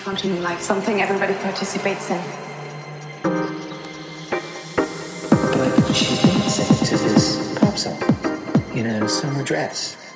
dancing as a common function, like something everybody participates in. But she's dancing to this pop song in a summer dress.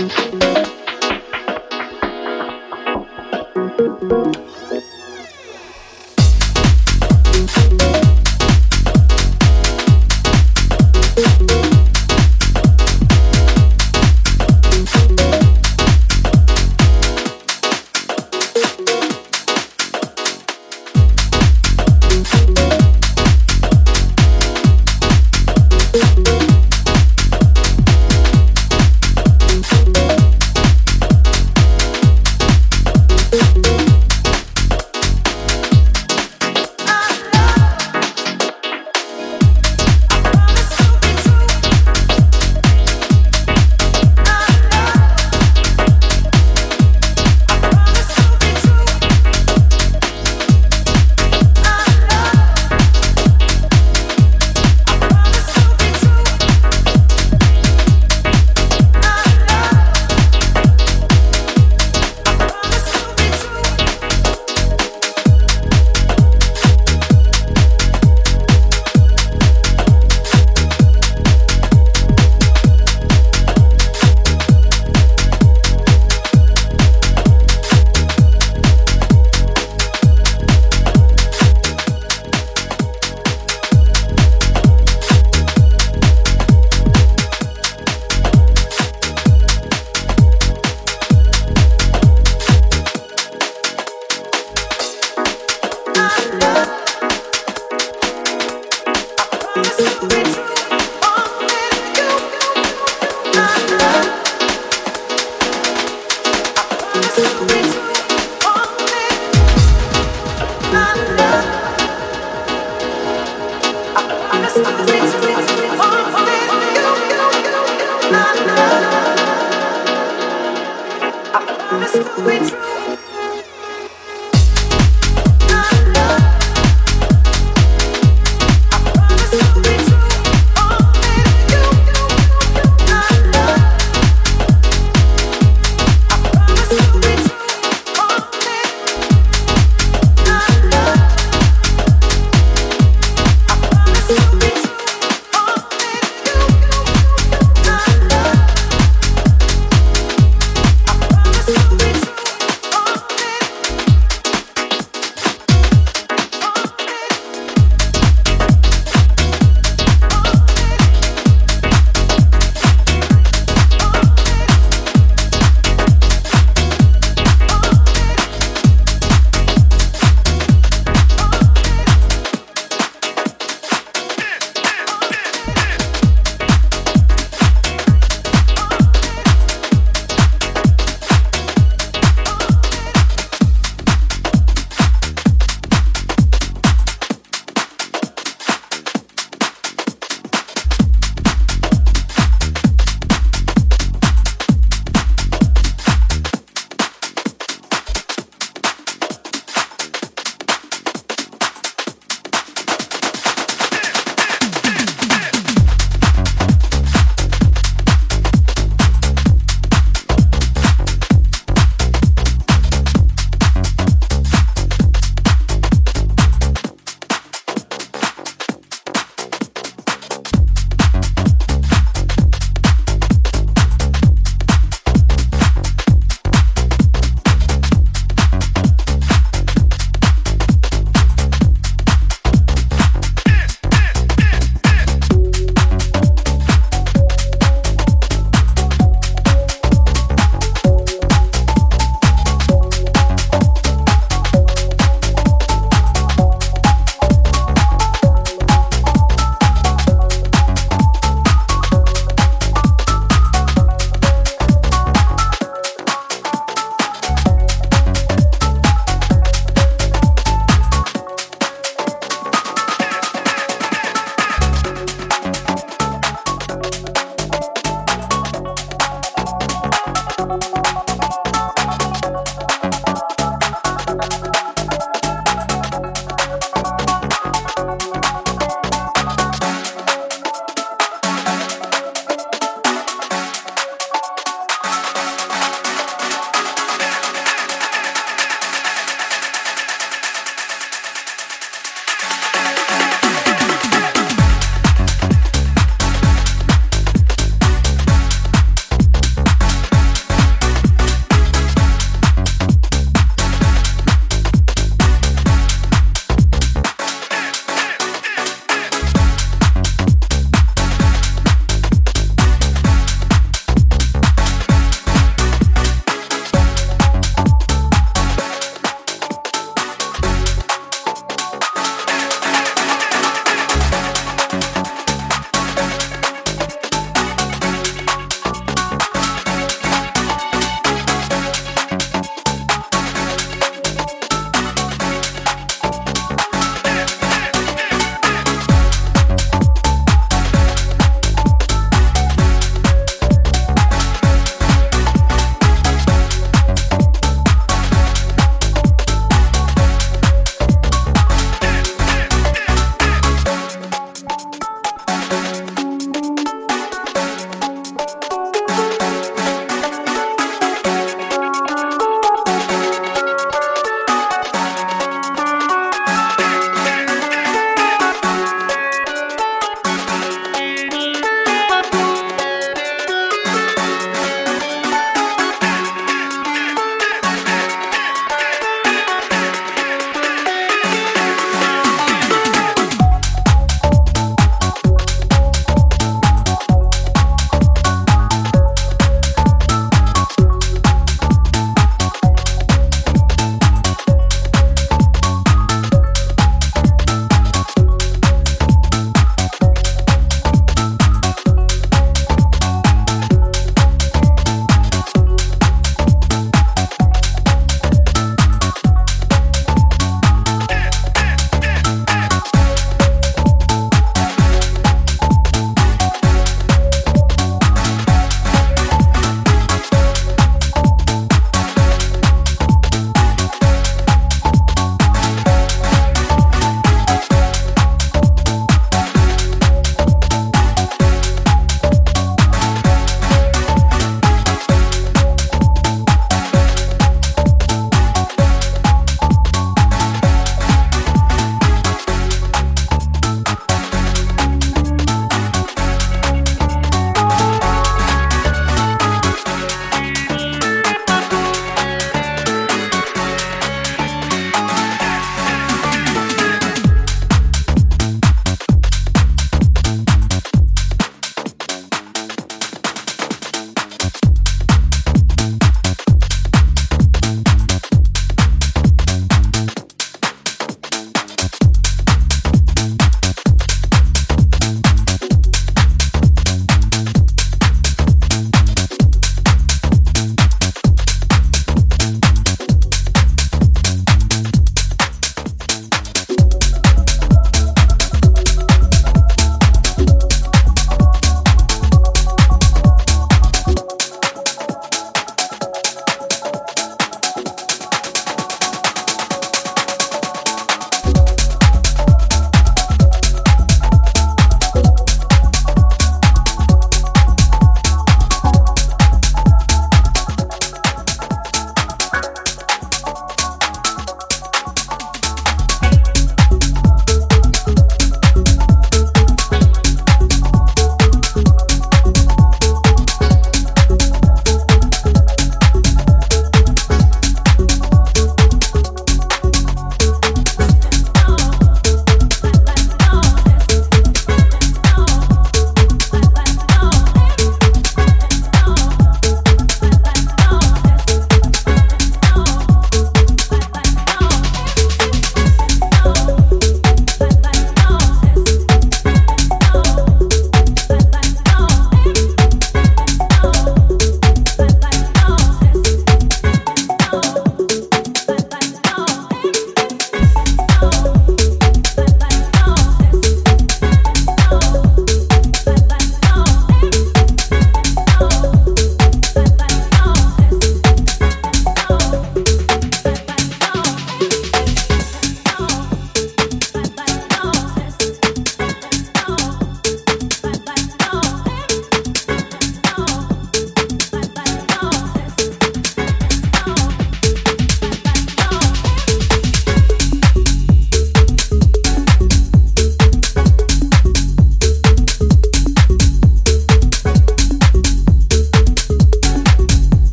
Thank you.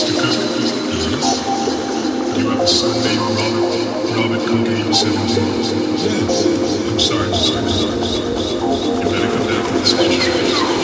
You have a son named Robert. Robert Cook, age 17. Yes. I'm sorry, Mr. Cook. You better come down the station.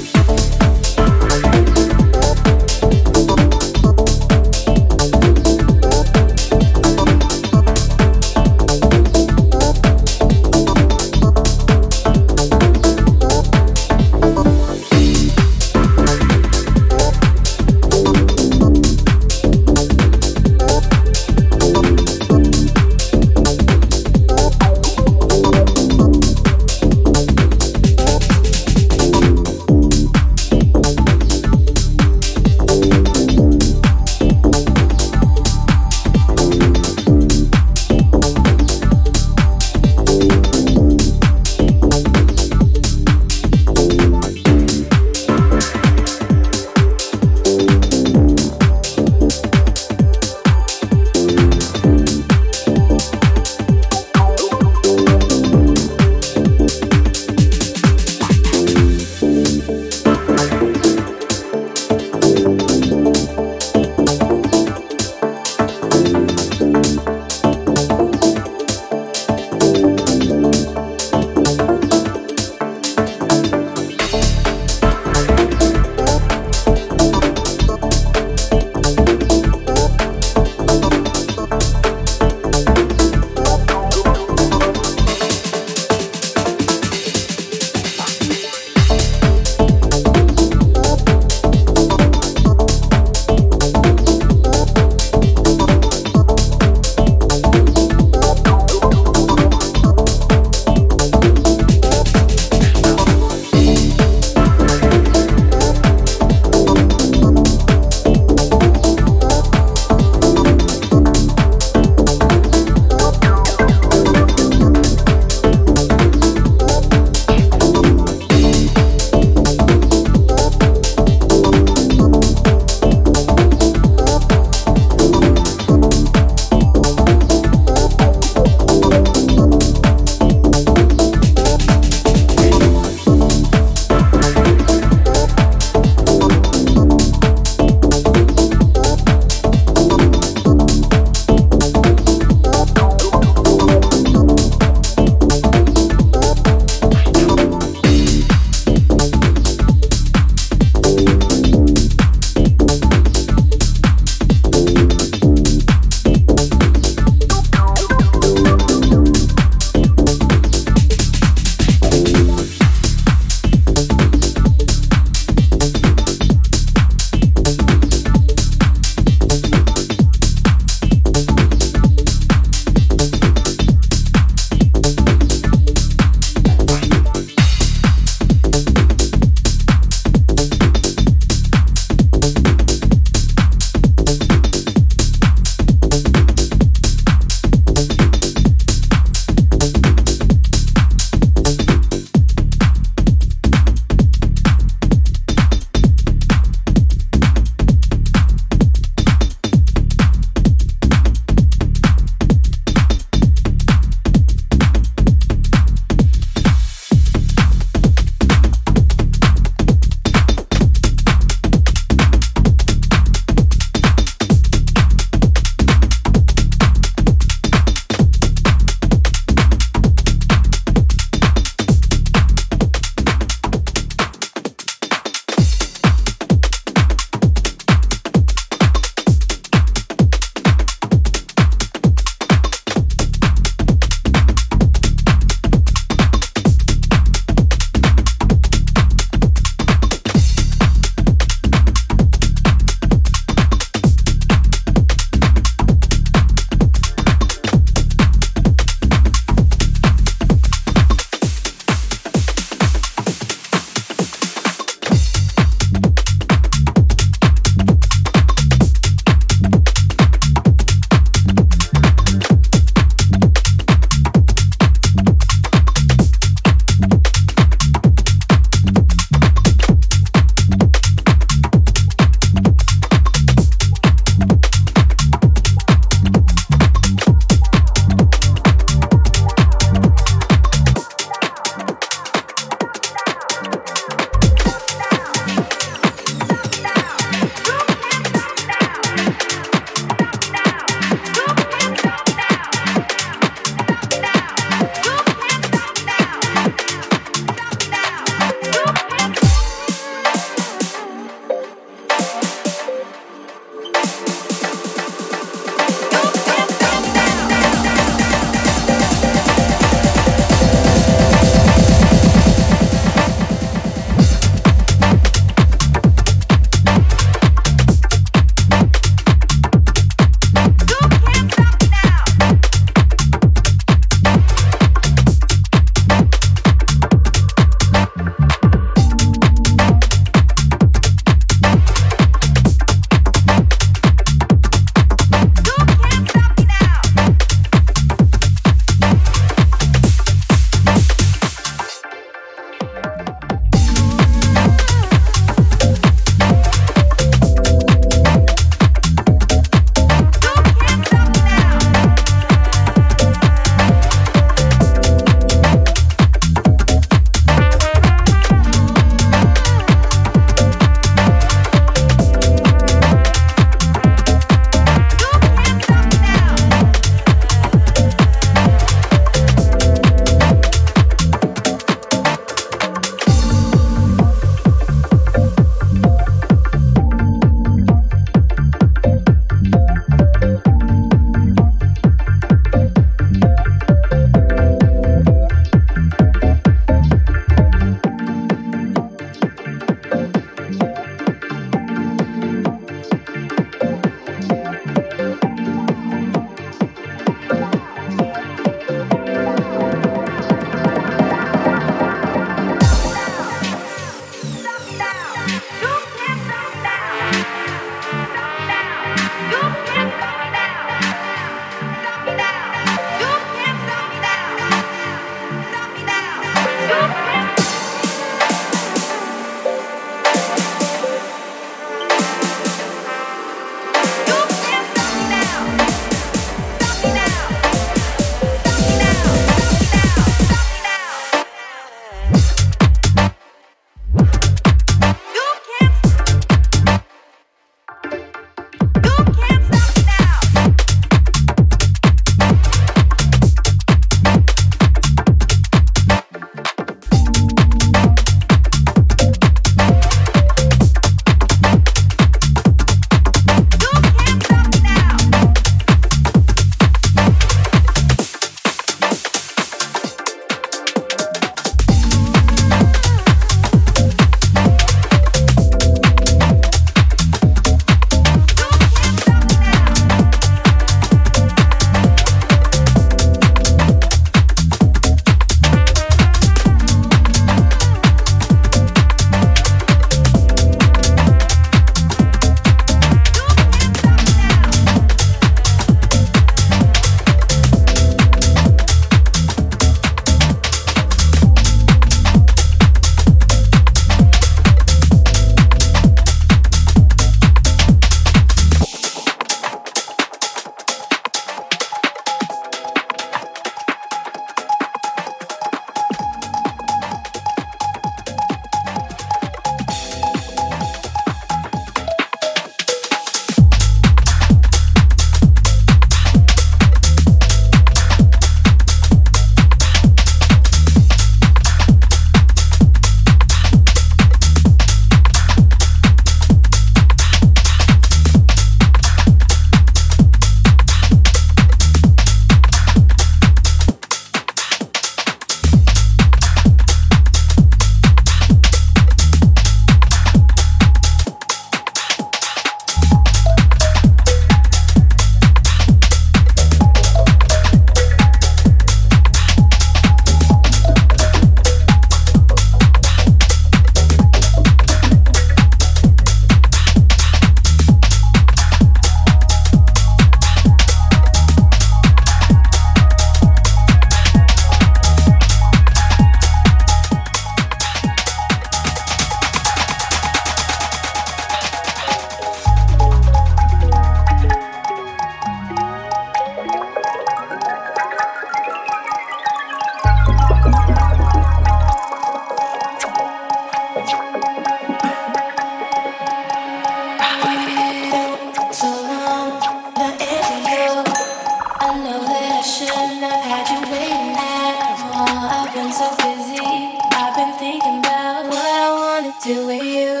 I've been thinking about what I wanna do with you.